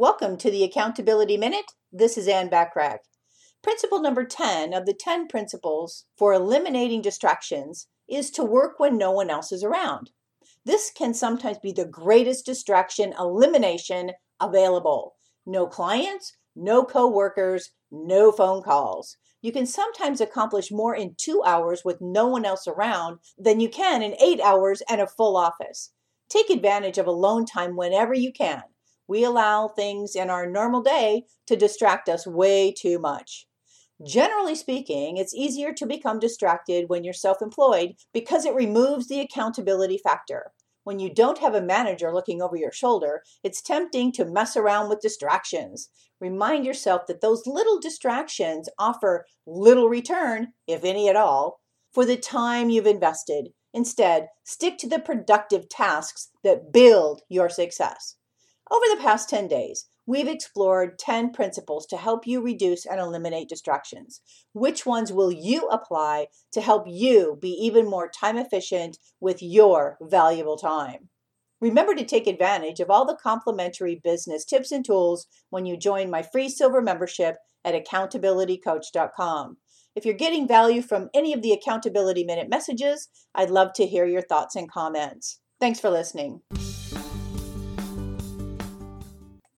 Welcome to the Accountability Minute. This is Ann Bachrach. Principle number 10 of the 10 principles for eliminating distractions is to work when no one else is around. This can sometimes be the greatest distraction elimination available. No clients, no coworkers, no phone calls. You can sometimes accomplish more in two hours with no one else around than you can in eight hours and a full office. Take advantage of alone time whenever you can we allow things in our normal day to distract us way too much. Generally speaking, it's easier to become distracted when you're self employed because it removes the accountability factor. When you don't have a manager looking over your shoulder, it's tempting to mess around with distractions. Remind yourself that those little distractions offer little return, if any at all, for the time you've invested. Instead, stick to the productive tasks that build your success. Over the past 10 days, we've explored 10 principles to help you reduce and eliminate distractions. Which ones will you apply to help you be even more time efficient with your valuable time? Remember to take advantage of all the complimentary business tips and tools when you join my free silver membership at accountabilitycoach.com. If you're getting value from any of the Accountability Minute messages, I'd love to hear your thoughts and comments. Thanks for listening.